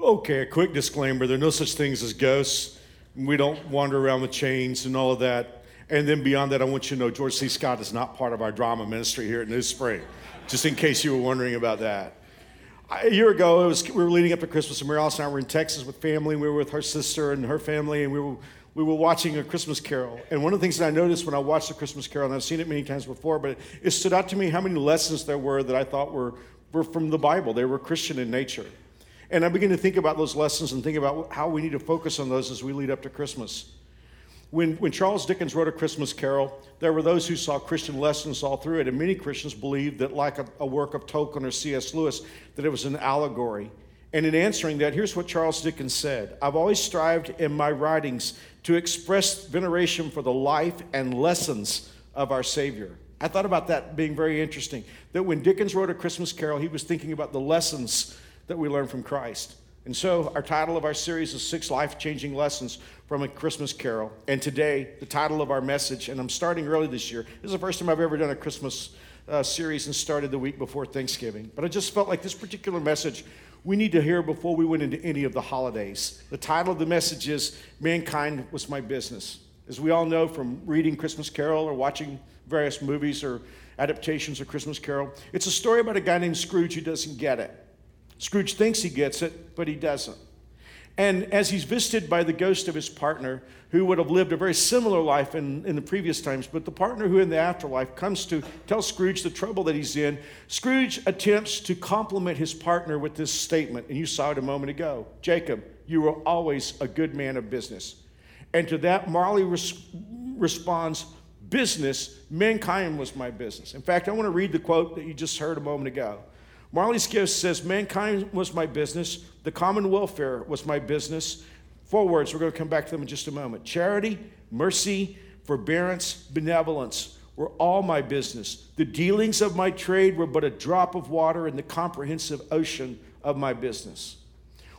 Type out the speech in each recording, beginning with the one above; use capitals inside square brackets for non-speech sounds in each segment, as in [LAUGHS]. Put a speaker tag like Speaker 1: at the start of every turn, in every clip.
Speaker 1: Okay, a quick disclaimer there are no such things as ghosts. We don't wander around with chains and all of that. And then beyond that, I want you to know George C. Scott is not part of our drama ministry here at New Spring, just in case you were wondering about that. A year ago, was, we were leading up to Christmas, and Mary Alice and I were in Texas with family. We were with her sister and her family, and we were, we were watching a Christmas carol. And one of the things that I noticed when I watched the Christmas carol, and I've seen it many times before, but it stood out to me how many lessons there were that I thought were, were from the Bible. They were Christian in nature. And I begin to think about those lessons and think about how we need to focus on those as we lead up to Christmas. When, when Charles Dickens wrote A Christmas Carol, there were those who saw Christian lessons all through it, and many Christians believed that, like a, a work of Tolkien or C.S. Lewis, that it was an allegory. And in answering that, here's what Charles Dickens said I've always strived in my writings to express veneration for the life and lessons of our Savior. I thought about that being very interesting. That when Dickens wrote A Christmas Carol, he was thinking about the lessons that we learn from Christ. And so, our title of our series is Six Life Changing Lessons from a Christmas Carol. And today, the title of our message, and I'm starting early this year, this is the first time I've ever done a Christmas uh, series and started the week before Thanksgiving. But I just felt like this particular message we need to hear before we went into any of the holidays. The title of the message is Mankind Was My Business. As we all know from reading Christmas Carol or watching various movies or adaptations of Christmas Carol, it's a story about a guy named Scrooge who doesn't get it. Scrooge thinks he gets it, but he doesn't. And as he's visited by the ghost of his partner, who would have lived a very similar life in, in the previous times, but the partner who in the afterlife comes to tell Scrooge the trouble that he's in, Scrooge attempts to compliment his partner with this statement, and you saw it a moment ago Jacob, you were always a good man of business. And to that, Marley res- responds, Business, mankind was my business. In fact, I want to read the quote that you just heard a moment ago. Marley's gift says, Mankind was my business, the common welfare was my business. Four words, we're going to come back to them in just a moment. Charity, mercy, forbearance, benevolence were all my business. The dealings of my trade were but a drop of water in the comprehensive ocean of my business.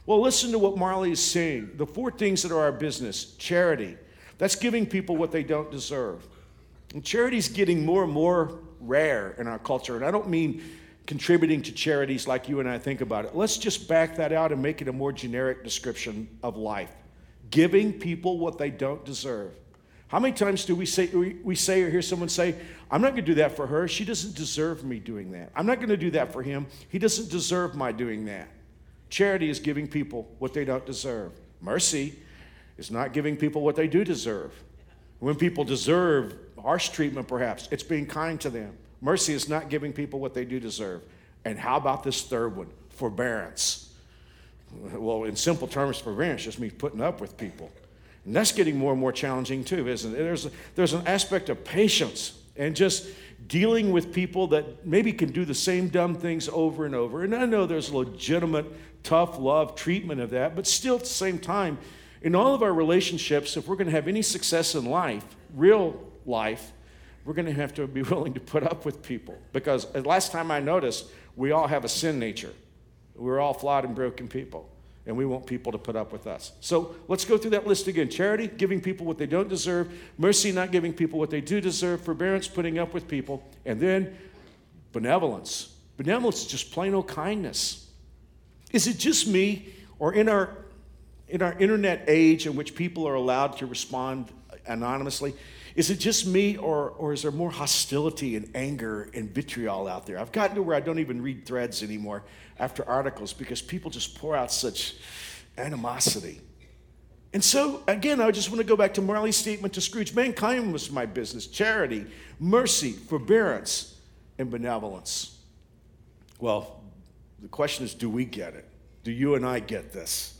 Speaker 1: Well, listen to what Marley is saying. The four things that are our business charity, that's giving people what they don't deserve. And charity is getting more and more rare in our culture. And I don't mean contributing to charities like you and I think about it. Let's just back that out and make it a more generic description of life. Giving people what they don't deserve. How many times do we say, we say or hear someone say, I'm not going to do that for her. She doesn't deserve me doing that. I'm not going to do that for him. He doesn't deserve my doing that. Charity is giving people what they don't deserve. Mercy is not giving people what they do deserve. When people deserve harsh treatment, perhaps, it's being kind to them. Mercy is not giving people what they do deserve. And how about this third one? Forbearance. Well, in simple terms, forbearance just means putting up with people. And that's getting more and more challenging too, isn't it? There's, there's an aspect of patience and just dealing with people that maybe can do the same dumb things over and over. And I know there's legitimate, tough love treatment of that, but still at the same time, in all of our relationships, if we're going to have any success in life, real life, we're going to have to be [LAUGHS] willing to put up with people. Because uh, last time I noticed, we all have a sin nature. We're all flawed and broken people, and we want people to put up with us. So let's go through that list again charity, giving people what they don't deserve, mercy, not giving people what they do deserve, forbearance, putting up with people, and then benevolence. Benevolence is just plain old kindness. Is it just me, or in our in our internet age in which people are allowed to respond anonymously, is it just me, or, or is there more hostility and anger and vitriol out there? I've gotten to where I don't even read threads anymore after articles because people just pour out such animosity. And so, again, I just want to go back to Marley's statement to Scrooge mankind was my business charity, mercy, forbearance, and benevolence. Well, the question is do we get it? Do you and I get this?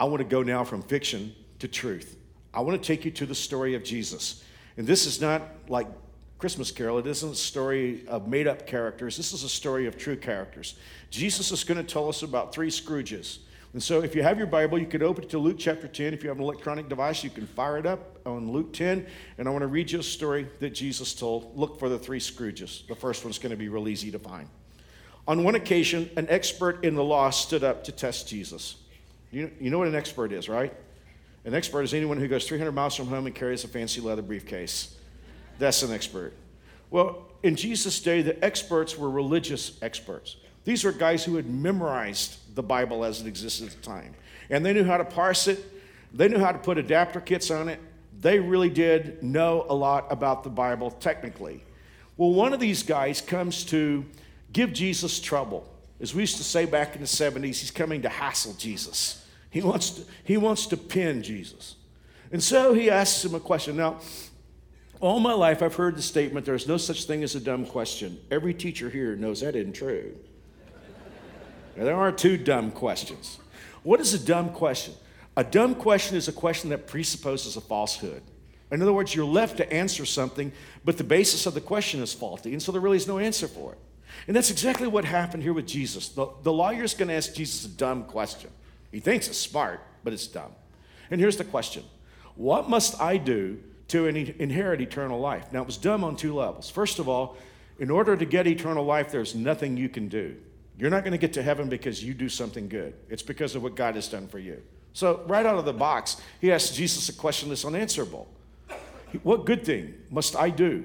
Speaker 1: I want to go now from fiction to truth. I want to take you to the story of Jesus. And this is not like Christmas Carol, it isn't a story of made up characters. This is a story of true characters. Jesus is going to tell us about three Scrooges. And so, if you have your Bible, you could open it to Luke chapter 10. If you have an electronic device, you can fire it up on Luke 10. And I want to read you a story that Jesus told. Look for the three Scrooges. The first one's going to be real easy to find. On one occasion, an expert in the law stood up to test Jesus. You, you know what an expert is, right? An expert is anyone who goes 300 miles from home and carries a fancy leather briefcase. That's an expert. Well, in Jesus' day, the experts were religious experts. These were guys who had memorized the Bible as it existed at the time. And they knew how to parse it, they knew how to put adapter kits on it. They really did know a lot about the Bible technically. Well, one of these guys comes to give Jesus trouble. As we used to say back in the 70s, he's coming to hassle Jesus. He wants to, he wants to pin Jesus. And so he asks him a question. Now, all my life I've heard the statement there's no such thing as a dumb question. Every teacher here knows that isn't true. now, there are two dumb questions. What is a dumb question? A dumb question is a question that presupposes a falsehood. In other words, you're left to answer something, but the basis of the question is faulty, and so there really is no answer for it. And that's exactly what happened here with Jesus. The, the lawyer's going to ask Jesus a dumb question. He thinks it's smart, but it's dumb. And here's the question What must I do to inherit eternal life? Now, it was dumb on two levels. First of all, in order to get eternal life, there's nothing you can do. You're not going to get to heaven because you do something good, it's because of what God has done for you. So, right out of the box, he asks Jesus a question that's unanswerable What good thing must I do?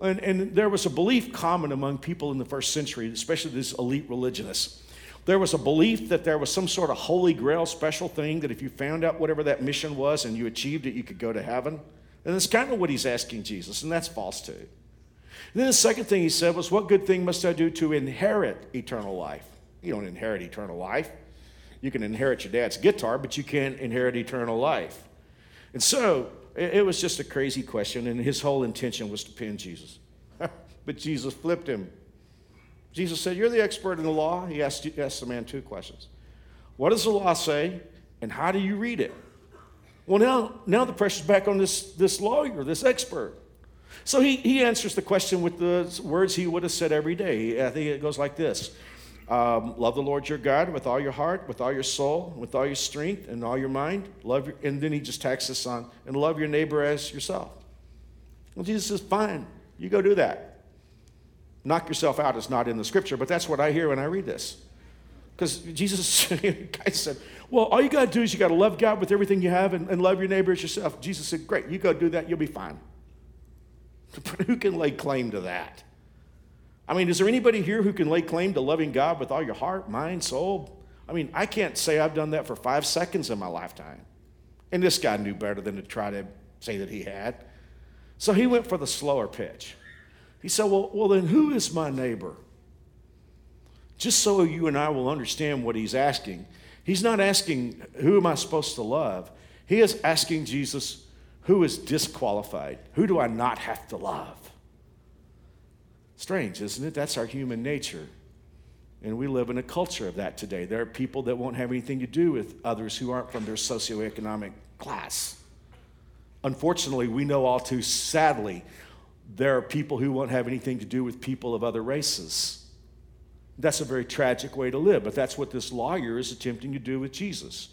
Speaker 1: And, and there was a belief common among people in the first century, especially these elite religionists. There was a belief that there was some sort of holy grail special thing that if you found out whatever that mission was and you achieved it, you could go to heaven. And that's kind of what he's asking Jesus, and that's false too. And then the second thing he said was, What good thing must I do to inherit eternal life? You don't inherit eternal life. You can inherit your dad's guitar, but you can't inherit eternal life. And so it was just a crazy question, and his whole intention was to pin Jesus. [LAUGHS] but Jesus flipped him. Jesus said, You're the expert in the law. He asked, asked the man two questions What does the law say, and how do you read it? Well, now, now the pressure's back on this, this lawyer, this expert. So he, he answers the question with the words he would have said every day. I think it goes like this um, love the Lord your God with all your heart, with all your soul, with all your strength, and all your mind. Love your, and then he just tacks this on, and love your neighbor as yourself. Well, Jesus says, fine, you go do that. Knock yourself out is not in the scripture, but that's what I hear when I read this. Because Jesus, [LAUGHS] guy said, well, all you got to do is you got to love God with everything you have and, and love your neighbor as yourself. Jesus said, great, you go do that, you'll be fine. But [LAUGHS] who can lay claim to that? I mean, is there anybody here who can lay claim to loving God with all your heart, mind, soul? I mean, I can't say I've done that for five seconds in my lifetime. And this guy knew better than to try to say that he had. So he went for the slower pitch. He said, Well, well then who is my neighbor? Just so you and I will understand what he's asking. He's not asking, Who am I supposed to love? He is asking Jesus, Who is disqualified? Who do I not have to love? Strange, isn't it? That's our human nature. And we live in a culture of that today. There are people that won't have anything to do with others who aren't from their socioeconomic class. Unfortunately, we know all too sadly there are people who won't have anything to do with people of other races. That's a very tragic way to live, but that's what this lawyer is attempting to do with Jesus.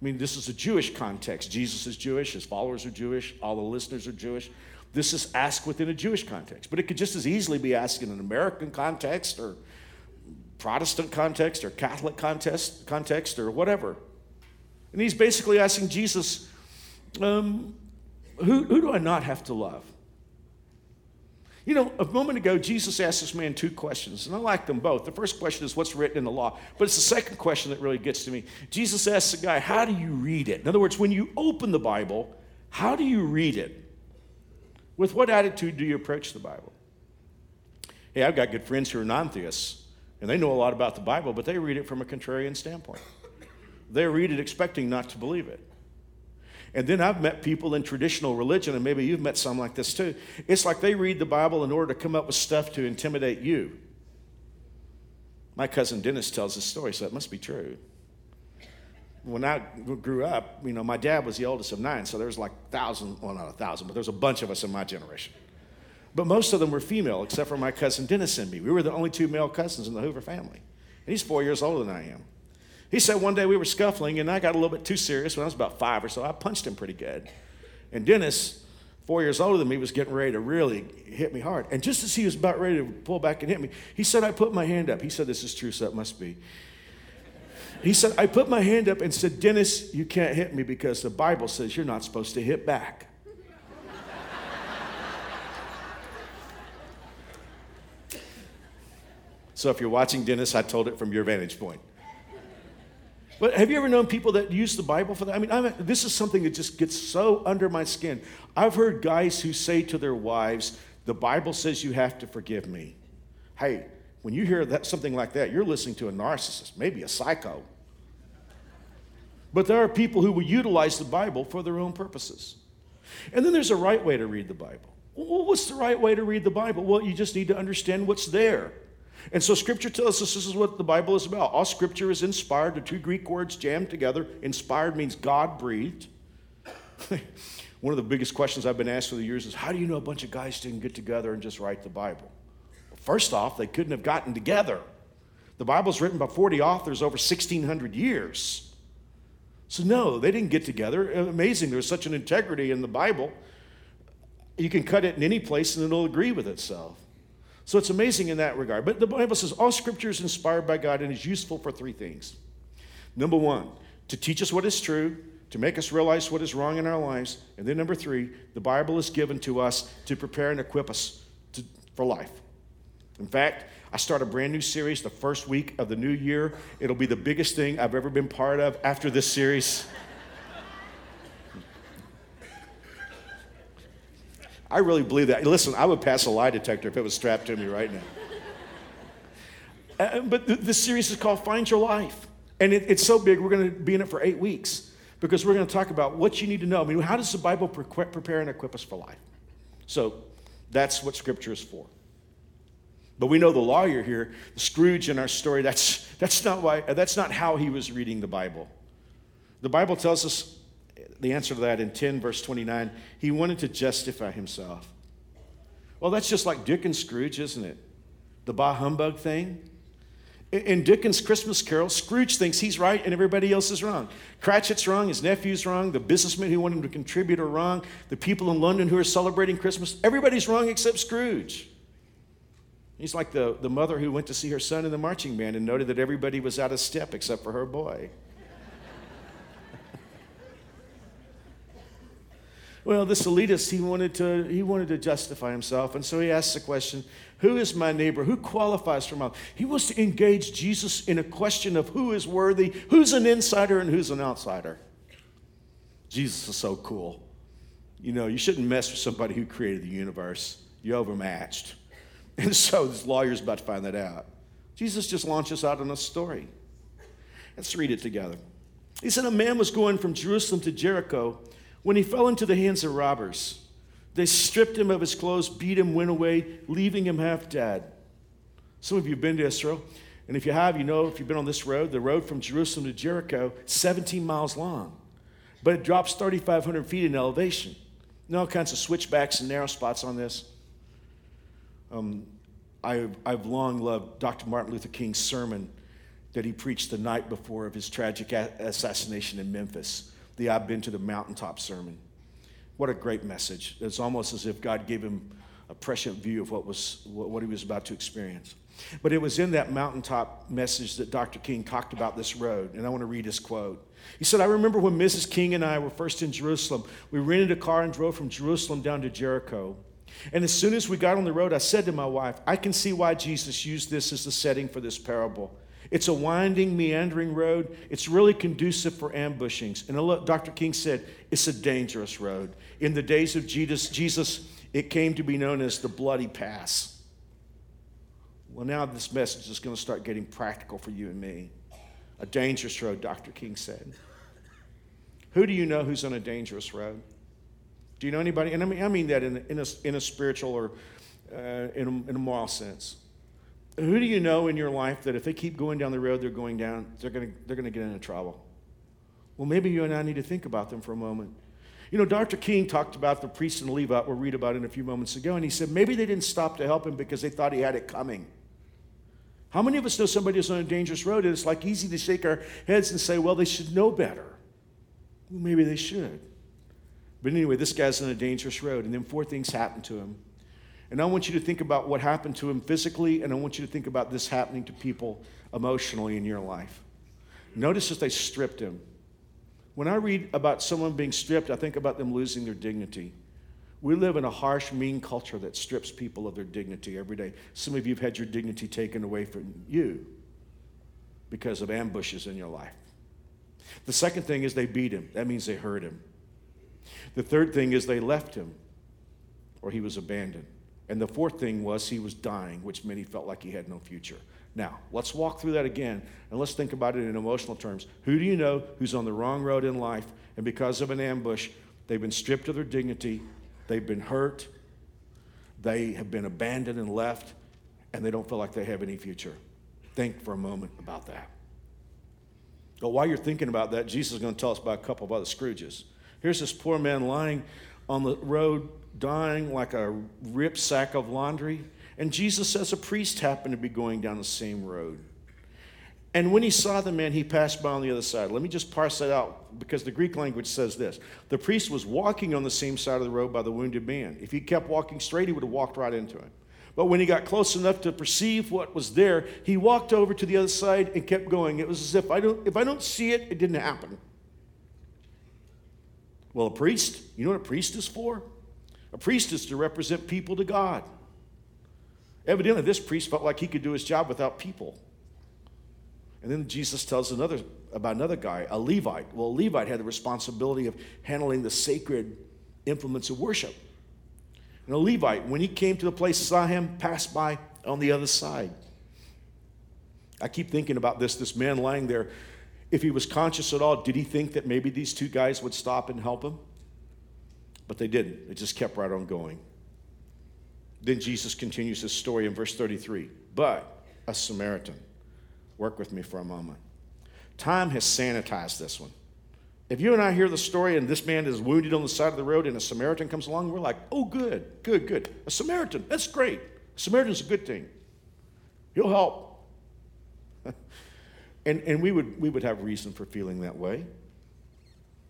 Speaker 1: I mean, this is a Jewish context. Jesus is Jewish, his followers are Jewish, all the listeners are Jewish. This is asked within a Jewish context, but it could just as easily be asked in an American context or Protestant context or Catholic context, context or whatever. And he's basically asking Jesus, um, who, who do I not have to love? You know, a moment ago, Jesus asked this man two questions, and I like them both. The first question is what's written in the law, but it's the second question that really gets to me. Jesus asks the guy, How do you read it? In other words, when you open the Bible, how do you read it? With what attitude do you approach the Bible? Hey, I've got good friends who are non theists, and they know a lot about the Bible, but they read it from a contrarian standpoint. They read it expecting not to believe it. And then I've met people in traditional religion, and maybe you've met some like this too. It's like they read the Bible in order to come up with stuff to intimidate you. My cousin Dennis tells this story, so it must be true when I grew up, you know, my dad was the oldest of nine, so there was like thousand, well, not a thousand, but there was a bunch of us in my generation. But most of them were female, except for my cousin Dennis and me. We were the only two male cousins in the Hoover family. And he's four years older than I am. He said one day we were scuffling, and I got a little bit too serious when I was about five or so. I punched him pretty good. And Dennis, four years older than me, was getting ready to really hit me hard. And just as he was about ready to pull back and hit me, he said, I put my hand up. He said, This is true, so it must be. He said, I put my hand up and said, Dennis, you can't hit me because the Bible says you're not supposed to hit back. [LAUGHS] So if you're watching Dennis, I told it from your vantage point. But have you ever known people that use the Bible for that? I mean, I'm, this is something that just gets so under my skin. I've heard guys who say to their wives, The Bible says you have to forgive me. Hey, when you hear that, something like that, you're listening to a narcissist, maybe a psycho. But there are people who will utilize the Bible for their own purposes. And then there's a right way to read the Bible. Well, what's the right way to read the Bible? Well, you just need to understand what's there. And so Scripture tells us this is what the Bible is about. All Scripture is inspired, the two Greek words jammed together. Inspired means God breathed. [LAUGHS] One of the biggest questions I've been asked for the years is how do you know a bunch of guys didn't get together and just write the Bible? First off, they couldn't have gotten together. The Bible's written by 40 authors over 1,600 years. So, no, they didn't get together. Amazing. There's such an integrity in the Bible. You can cut it in any place and it'll agree with itself. So, it's amazing in that regard. But the Bible says all scripture is inspired by God and is useful for three things. Number one, to teach us what is true, to make us realize what is wrong in our lives. And then, number three, the Bible is given to us to prepare and equip us to, for life. In fact, I start a brand new series the first week of the new year. It'll be the biggest thing I've ever been part of after this series. I really believe that. Listen, I would pass a lie detector if it was strapped to me right now. Uh, but the, the, series is called Find Your Life. And it, it's so big, we're going to be in it for eight weeks because we're going to talk about what you need to know. I mean, how does the Bible pre- prepare and equip us for life? So that's what Scripture is for. But we know the lawyer here, Scrooge in our story, that's, that's, not why, that's not how he was reading the Bible. The Bible tells us the answer to that in 10, verse 29. He wanted to justify himself. Well, that's just like Dickens' Scrooge, isn't it? The bah humbug thing. In Dickens' Christmas Carol, Scrooge thinks he's right and everybody else is wrong. Cratchit's wrong, his nephew's wrong, the businessmen who want him to contribute are wrong, the people in London who are celebrating Christmas, everybody's wrong except Scrooge. He's like the, the mother who went to see her son in the marching band and noted that everybody was out of step except for her boy. Well, this elitist, he wanted, to, he wanted to justify himself, and so he asks the question Who is my neighbor? Who qualifies for my He wants to engage Jesus in a question of who is worthy, who's an insider, and who's an outsider. Jesus is so cool. You know, you shouldn't mess with somebody who created the universe, you're overmatched. [LAUGHS] And so this lawyer's about to find that out. Jesus just launches out on a story. Let's read it together. He said, A man was going from Jerusalem to Jericho when he fell into the hands of robbers. They stripped him of his clothes, beat him, went away, leaving him half dead. Some of you have been to Israel, and if you have, you know if you've been on this road, the road from Jerusalem to Jericho, 17 miles long, but it drops 3,500 feet in elevation. And all kinds of switchbacks and narrow spots on this. Um, I've, I've long loved Dr. Martin Luther King's sermon that he preached the night before of his tragic assassination in Memphis, the I've Been to the Mountaintop sermon. What a great message. It's almost as if God gave him a prescient view of what, was, what he was about to experience. But it was in that mountaintop message that Dr. King talked about this road, and I want to read his quote. He said, I remember when Mrs. King and I were first in Jerusalem. We rented a car and drove from Jerusalem down to Jericho. And as soon as we got on the road, I said to my wife, I can see why Jesus used this as the setting for this parable. It's a winding, meandering road. It's really conducive for ambushings. And Dr. King said, it's a dangerous road. In the days of Jesus, Jesus, it came to be known as the Bloody Pass. Well, now this message is going to start getting practical for you and me. A dangerous road, Dr. King said. Who do you know who's on a dangerous road? Do you know anybody? And I mean, I mean that in, in, a, in a spiritual or uh, in, a, in a moral sense. Who do you know in your life that if they keep going down the road they're going down, they're going to they're going to get into trouble? Well, maybe you and I need to think about them for a moment. You know, Dr. King talked about the priest and the Levite we'll read about in a few moments ago, and he said maybe they didn't stop to help him because they thought he had it coming. How many of us know somebody who's on a dangerous road and it's like easy to shake our heads and say, well, they should know better? Well, maybe they should. But anyway, this guy's on a dangerous road, and then four things happen to him. And I want you to think about what happened to him physically, and I want you to think about this happening to people emotionally in your life. Notice that they stripped him. When I read about someone being stripped, I think about them losing their dignity. We live in a harsh, mean culture that strips people of their dignity every day. Some of you have had your dignity taken away from you because of ambushes in your life. The second thing is they beat him. That means they hurt him. The third thing is they left him or he was abandoned. And the fourth thing was he was dying, which he felt like he had no future. Now, let's walk through that again and let's think about it in emotional terms. Who do you know who's on the wrong road in life and because of an ambush, they've been stripped of their dignity, they've been hurt, they have been abandoned and left, and they don't feel like they have any future? Think for a moment about that. But while you're thinking about that, Jesus is going to tell us about a couple of other Scrooges. Here's this poor man lying on the road, dying like a ripped sack of laundry. And Jesus says a priest happened to be going down the same road. And when he saw the man, he passed by on the other side. Let me just parse that out because the Greek language says this. The priest was walking on the same side of the road by the wounded man. If he kept walking straight, he would have walked right into him. But when he got close enough to perceive what was there, he walked over to the other side and kept going. It was as if I don't, if I don't see it, it didn't happen. Well, a priest, you know what a priest is for? A priest is to represent people to God. Evidently, this priest felt like he could do his job without people. And then Jesus tells another about another guy, a Levite. Well, a Levite had the responsibility of handling the sacred implements of worship. And a Levite, when he came to the place, saw him pass by on the other side. I keep thinking about this this man lying there. If he was conscious at all, did he think that maybe these two guys would stop and help him? But they didn't. They just kept right on going. Then Jesus continues his story in verse 33. But a Samaritan, work with me for a moment. Time has sanitized this one. If you and I hear the story and this man is wounded on the side of the road and a Samaritan comes along, we're like, oh, good, good, good. A Samaritan, that's great. A Samaritan's a good thing. He'll help. [LAUGHS] and and we, would, we would have reason for feeling that way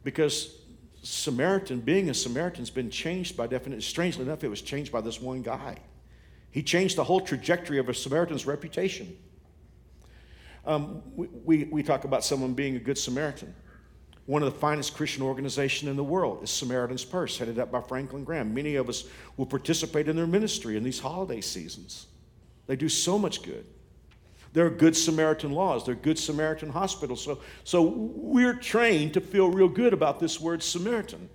Speaker 1: because Samaritan, being a Samaritan, has been changed by definition. Strangely enough, it was changed by this one guy. He changed the whole trajectory of a Samaritan's reputation. Um, we, we, we talk about someone being a good Samaritan. One of the finest Christian organizations in the world is Samaritan's Purse, headed up by Franklin Graham. Many of us will participate in their ministry in these holiday seasons. They do so much good. There are good Samaritan laws, there are good Samaritan hospitals. So, so we're trained to feel real good about this word Samaritan.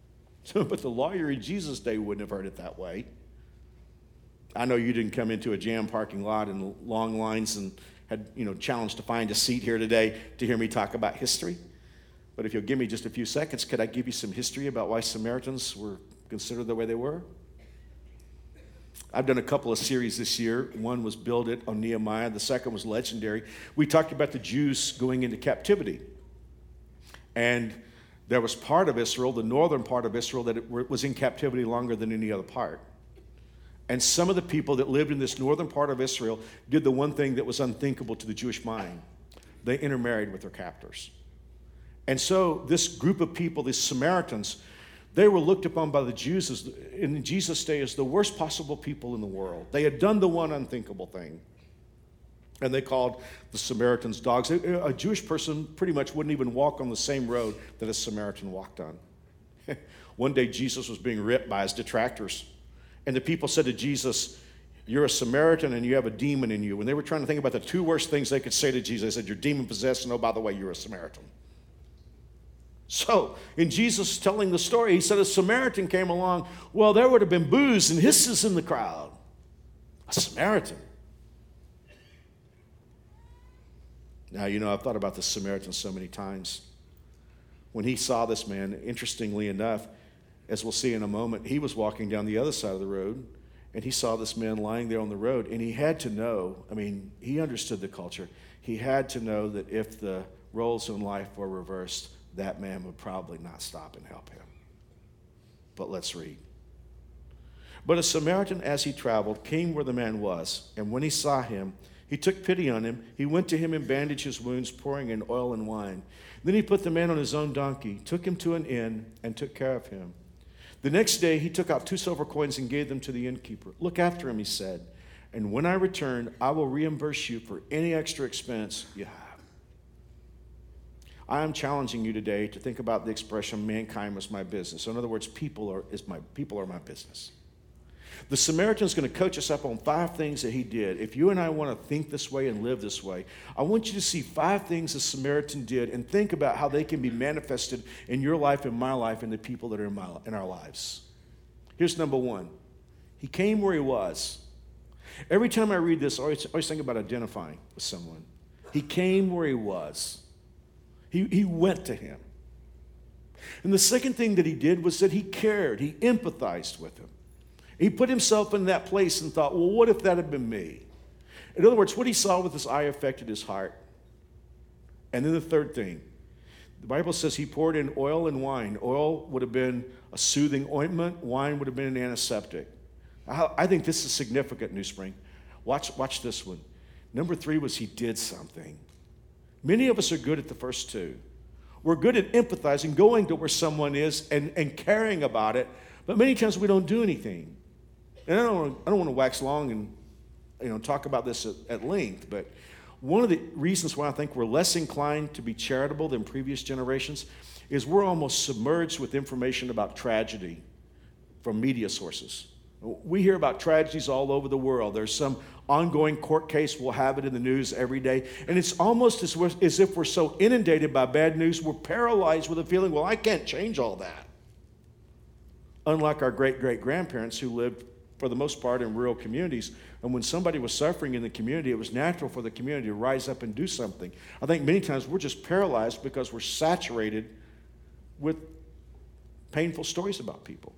Speaker 1: [LAUGHS] but the lawyer in Jesus' day wouldn't have heard it that way. I know you didn't come into a jam parking lot and long lines and had you know challenged to find a seat here today to hear me talk about history. But if you'll give me just a few seconds, could I give you some history about why Samaritans were considered the way they were? I've done a couple of series this year. One was Build It on Nehemiah, the second was Legendary. We talked about the Jews going into captivity. And there was part of Israel, the northern part of Israel, that was in captivity longer than any other part. And some of the people that lived in this northern part of Israel did the one thing that was unthinkable to the Jewish mind they intermarried with their captors. And so, this group of people, these Samaritans, they were looked upon by the Jews as, in Jesus' day as the worst possible people in the world. They had done the one unthinkable thing. And they called the Samaritans dogs. A Jewish person pretty much wouldn't even walk on the same road that a Samaritan walked on. [LAUGHS] one day, Jesus was being ripped by his detractors. And the people said to Jesus, You're a Samaritan and you have a demon in you. When they were trying to think about the two worst things they could say to Jesus, they said, You're demon possessed, and oh, by the way, you're a Samaritan. So, in Jesus telling the story, he said a Samaritan came along. Well, there would have been boos and hisses in the crowd. A Samaritan. Now, you know, I've thought about the Samaritan so many times. When he saw this man, interestingly enough, as we'll see in a moment, he was walking down the other side of the road and he saw this man lying there on the road. And he had to know, I mean, he understood the culture. He had to know that if the roles in life were reversed, that man would probably not stop and help him. But let's read. But a Samaritan, as he traveled, came where the man was, and when he saw him, he took pity on him. He went to him and bandaged his wounds, pouring in oil and wine. Then he put the man on his own donkey, took him to an inn, and took care of him. The next day, he took out two silver coins and gave them to the innkeeper. Look after him, he said, and when I return, I will reimburse you for any extra expense you have. I am challenging you today to think about the expression mankind was my business. So in other words, people are, is my, people are my business. The Samaritan is going to coach us up on five things that he did. If you and I want to think this way and live this way, I want you to see five things the Samaritan did and think about how they can be manifested in your life and my life and the people that are in, my, in our lives. Here's number one He came where he was. Every time I read this, I always, always think about identifying with someone. He came where he was, he, he went to him. And the second thing that he did was that he cared, he empathized with him. He put himself in that place and thought, well, what if that had been me? In other words, what he saw with his eye affected his heart. And then the third thing, the Bible says he poured in oil and wine. Oil would have been a soothing ointment, wine would have been an antiseptic. I think this is significant, New Spring. Watch, watch this one. Number three was he did something. Many of us are good at the first two. We're good at empathizing, going to where someone is and, and caring about it, but many times we don't do anything. And I don't, want to, I don't want to wax long and you know, talk about this at, at length, but one of the reasons why I think we're less inclined to be charitable than previous generations is we're almost submerged with information about tragedy from media sources. We hear about tragedies all over the world. There's some ongoing court case, we'll have it in the news every day. And it's almost as, as if we're so inundated by bad news, we're paralyzed with a feeling, well, I can't change all that. Unlike our great great grandparents who lived, for the most part, in rural communities. And when somebody was suffering in the community, it was natural for the community to rise up and do something. I think many times we're just paralyzed because we're saturated with painful stories about people.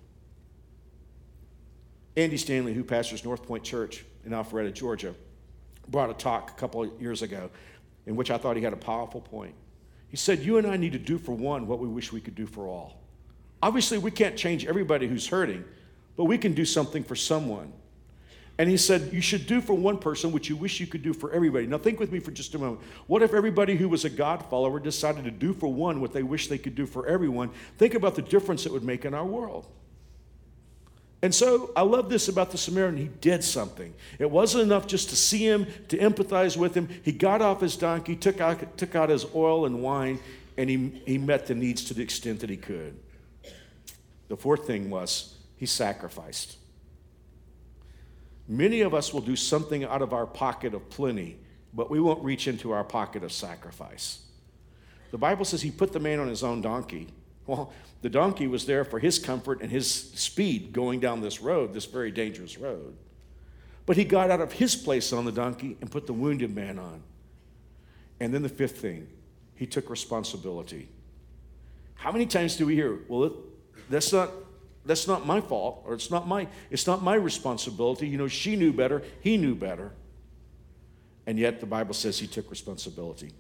Speaker 1: Andy Stanley, who pastors North Point Church in Alpharetta, Georgia, brought a talk a couple of years ago in which I thought he had a powerful point. He said, You and I need to do for one what we wish we could do for all. Obviously, we can't change everybody who's hurting, but we can do something for someone. And he said, You should do for one person what you wish you could do for everybody. Now, think with me for just a moment. What if everybody who was a God follower decided to do for one what they wish they could do for everyone? Think about the difference it would make in our world. And so I love this about the Samaritan. He did something. It wasn't enough just to see him, to empathize with him. He got off his donkey, took out, took out his oil and wine, and he, he met the needs to the extent that he could. The fourth thing was he sacrificed. Many of us will do something out of our pocket of plenty, but we won't reach into our pocket of sacrifice. The Bible says he put the man on his own donkey. Well, the donkey was there for his comfort and his speed going down this road, this very dangerous road. But he got out of his place on the donkey and put the wounded man on. And then the fifth thing, he took responsibility. How many times do we hear, well, that's not that's not my fault or it's not my it's not my responsibility. You know, she knew better, he knew better. And yet the Bible says he took responsibility.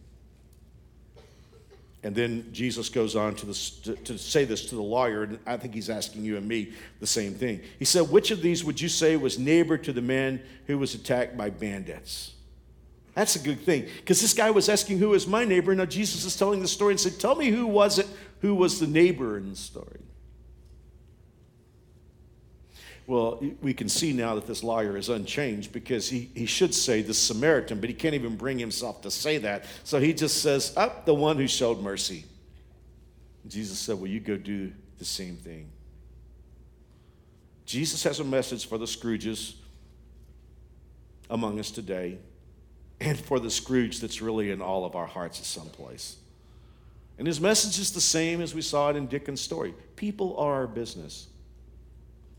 Speaker 1: And then Jesus goes on to, to, to, say this to the lawyer, and I think he's asking you and me the same thing. He said, Which of these would you say was neighbor to the man who was attacked by bandits? That's a good thing, because this guy was asking, Who is my neighbor? Now Jesus is telling the story and said, Tell me who was it, who was the neighbor in the story. Well, we can see now that this lawyer is unchanged because he, he should say the Samaritan, but he can't even bring himself to say that. So he just says, Up, oh, the one who showed mercy. Jesus said, Well, you go do the same thing. Jesus has a message for the Scrooges among us today and for the Scrooge that's really in all of our hearts at some place. And his message is the same as we saw it in Dickens' story people are our business.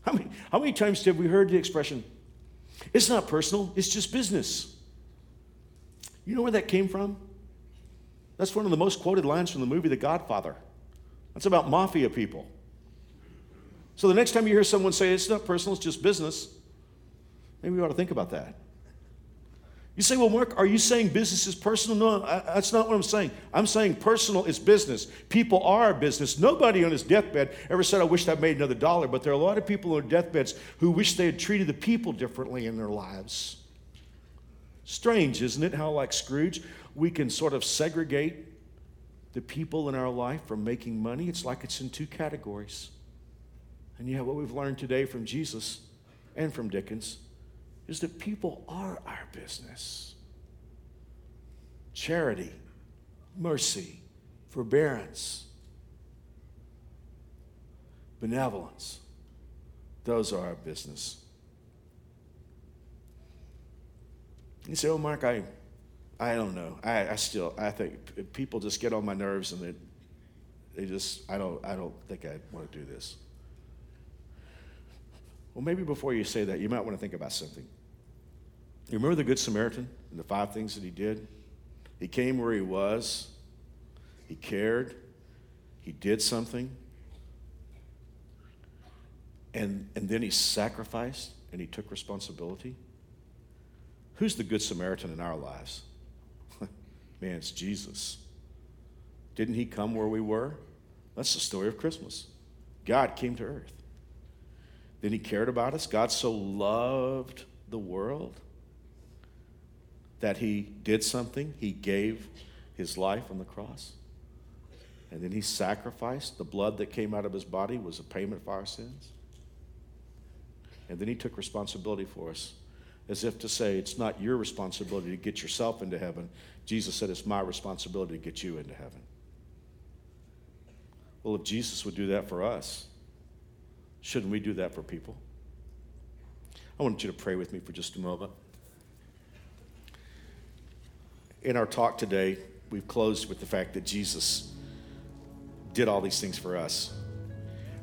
Speaker 1: How many, how many times have we heard the expression, it's not personal, it's just business? You know where that came from? That's one of the most quoted lines from the movie The Godfather. That's about mafia people. So the next time you hear someone say it's not personal, it's just business, maybe we ought to think about that. You say, well, Mark, are you saying business is personal? No, I, that's not what I'm saying. I'm saying personal is business. People are business. Nobody on his deathbed ever said, I wish I made another dollar, but there are a lot of people on deathbeds who wish they had treated the people differently in their lives. Strange, isn't it? How, like Scrooge, we can sort of segregate the people in our life from making money. It's like it's in two categories. And yet, what we've learned today from Jesus and from Dickens is that people are our business. Charity, mercy, forbearance, benevolence. Those are our business. You say, oh, Mark, I, I don't know. I, I still, I think people just get on my nerves and they, they just, I don't, I don't think I want to do this. Well, maybe before you say that, you might want to think about something. You remember the Good Samaritan and the five things that he did? He came where he was, he cared, he did something, and, and then he sacrificed and he took responsibility. Who's the Good Samaritan in our lives? [LAUGHS] Man, it's Jesus. Didn't he come where we were? That's the story of Christmas. God came to earth. Then he cared about us. God so loved the world that he did something. He gave his life on the cross. And then he sacrificed. The blood that came out of his body was a payment for our sins. And then he took responsibility for us, as if to say, it's not your responsibility to get yourself into heaven. Jesus said, it's my responsibility to get you into heaven. Well, if Jesus would do that for us, shouldn't we do that for people? I want you to pray with me for just a moment. In our talk today, we've closed with the fact that Jesus did all these things for us.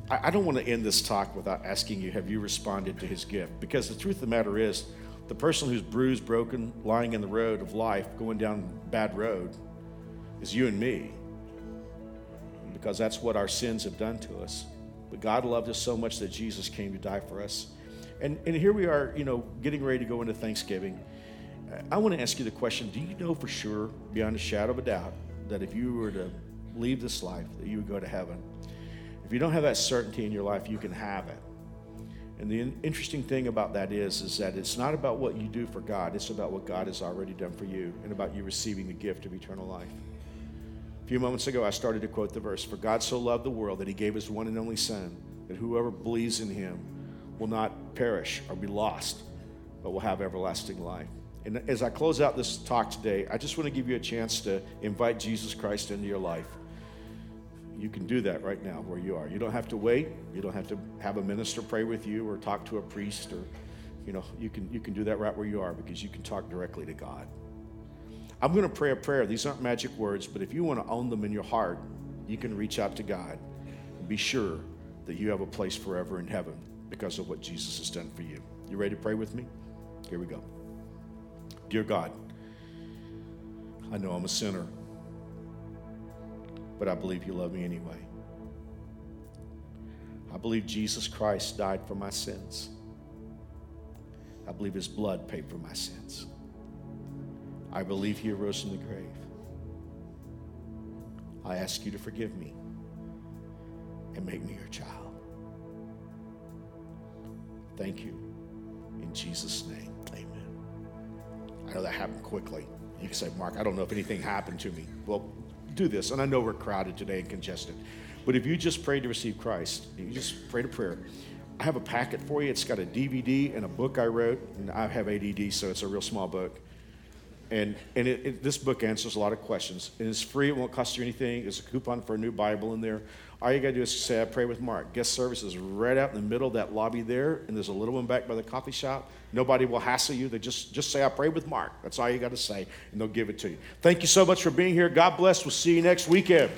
Speaker 1: I, don't want to end this talk without asking you, have you responded to his gift? Because the truth of the matter is, the person who's bruised, broken, lying in the road of life, going down bad road, is you and me. Because that's what our sins have done to us. But God loved us so much that Jesus came to die for us. And, and here we are, you know, getting ready to go into Thanksgiving. I want to ask you the question Do you know for sure, beyond a shadow of a doubt, that if you were to leave this life, that you would go to heaven? If you don't have that certainty in your life, you can have it. And the interesting thing about that is, is that it's not about what you do for God, it's about what God has already done for you and about you receiving the gift of eternal life. A few moments ago, I started to quote the verse For God so loved the world that he gave his one and only Son, that whoever believes in him will not perish or be lost, but will have everlasting life. And as I close out this talk today, I just want to give you a chance to invite Jesus Christ into your life you can do that right now where you are. You don't have to wait. You don't have to have a minister pray with you or talk to a priest or, you know, you can, you can do that right where you are because you can talk directly to God. I'm going to pray a prayer. These aren't magic words, but if you want to own them in your heart, you can reach out to God and be sure that you have a place forever in heaven because of what Jesus has done for you. You ready to pray with me? Here we go. Dear God, I know I'm a sinner but I believe you love me anyway. I believe Jesus Christ died for my sins. I believe his blood paid for my sins. I believe he arose from the grave. I ask you to forgive me and make me your child. Thank you. In Jesus' name. I know that happened quickly. You can say, Mark, I don't know if anything happened to me. Well, do this. And I know we're crowded today and congested. But if you just pray to receive Christ, you just pray to prayer. I have a packet for you. It's got a DVD and a book I wrote. And I have ADD, so it's a real small book. And, and it, it, this book answers a lot of questions. And it's free, it won't cost you anything. There's a coupon for a new Bible in there. All you got to do is say, I pray with Mark. Guest service is right out in the middle of that lobby there, and there's a little one back by the coffee shop. Nobody will hassle you. They just, just say, I pray with Mark. That's all you got to say, and they'll give it to you. Thank you so much for being here. God bless. We'll see you next weekend.